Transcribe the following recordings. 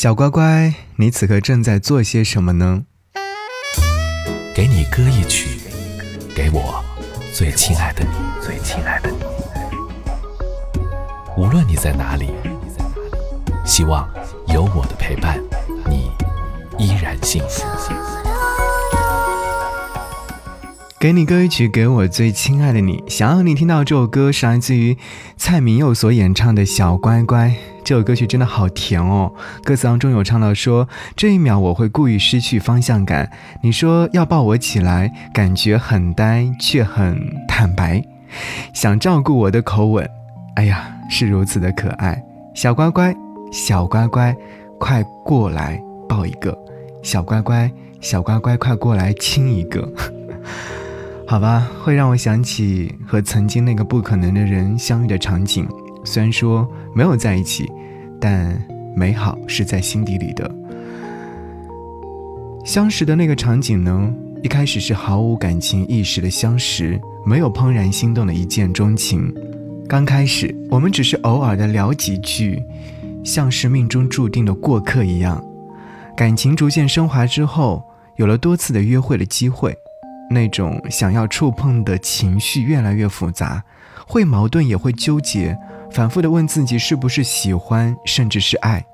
小乖乖，你此刻正在做些什么呢？给你歌一曲，给我最亲爱的你，最亲爱的你。无论你在哪里，希望有我的陪伴，你依然幸福。给你歌一曲，给我最亲爱的你。想要你听到这首歌，是来自于蔡明佑所演唱的《小乖乖》。这首歌曲真的好甜哦！歌词当中有唱到说：“这一秒我会故意失去方向感。”你说要抱我起来，感觉很呆，却很坦白。想照顾我的口吻，哎呀，是如此的可爱。小乖乖，小乖乖，快过来抱一个。小乖乖，小乖乖，快过来亲一个。好吧，会让我想起和曾经那个不可能的人相遇的场景。虽然说没有在一起，但美好是在心底里的。相识的那个场景呢？一开始是毫无感情意识的相识，没有怦然心动的一见钟情。刚开始，我们只是偶尔的聊几句，像是命中注定的过客一样。感情逐渐升华之后，有了多次的约会的机会。那种想要触碰的情绪越来越复杂，会矛盾也会纠结，反复的问自己是不是喜欢，甚至是爱。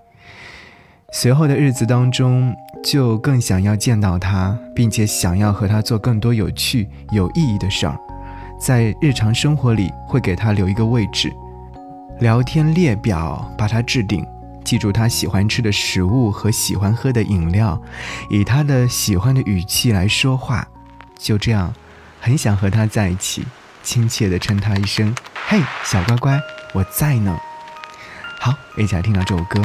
随后的日子当中，就更想要见到他，并且想要和他做更多有趣、有意义的事儿。在日常生活里，会给他留一个位置，聊天列表把他置顶，记住他喜欢吃的食物和喜欢喝的饮料，以他的喜欢的语气来说话。就这样，很想和他在一起，亲切地称他一声“嘿，小乖乖，我在呢。”好，一起来听到这首歌。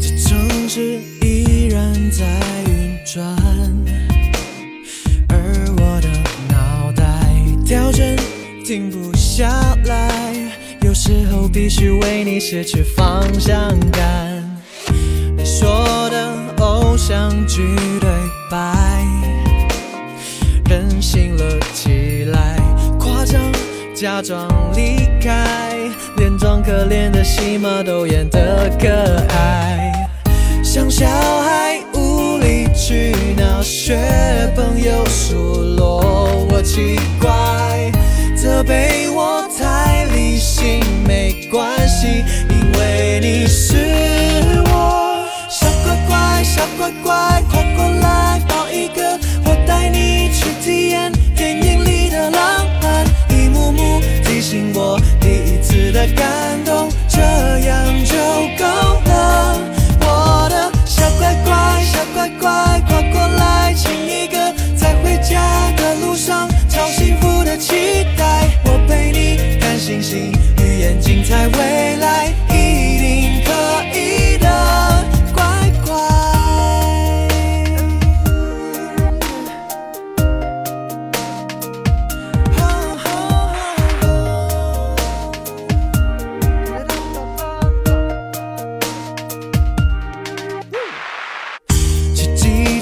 这城市依然在运转，而我的脑袋跳针。停不下来，有时候必须为你失去方向感。你说的偶像剧对白，任性了起来，夸张假装离开，连装可怜的戏码都演得可爱，像小孩无理取闹，学朋友数落我奇怪。责备我太理性，没关系，因为你是乖，乖，快过来抱一个，我带你去体验电影里的浪漫，一幕幕提醒我第一次的感动，这样就够了。我的小乖乖，小乖乖，快过来亲一个，在回家的路上，超幸福的期待。我陪你看星星，预言精彩未来，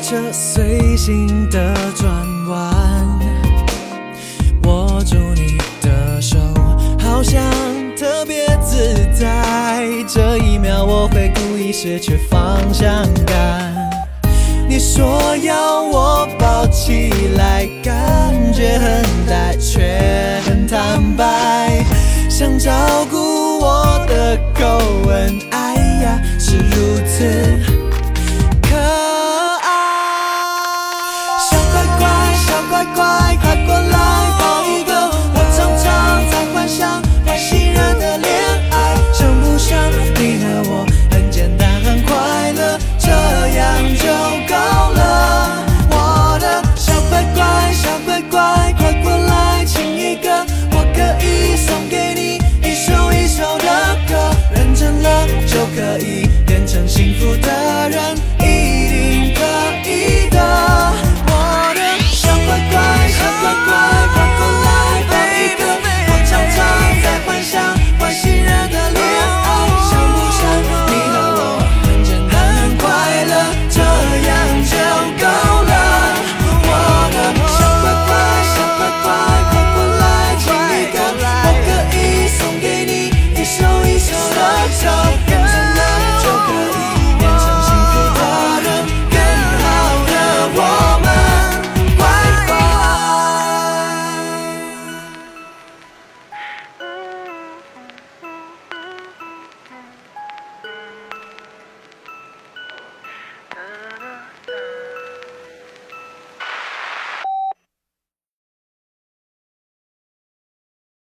机车随心的转弯，握住你的手。好像特别自在，这一秒我会故意失去方向感。你说要我抱起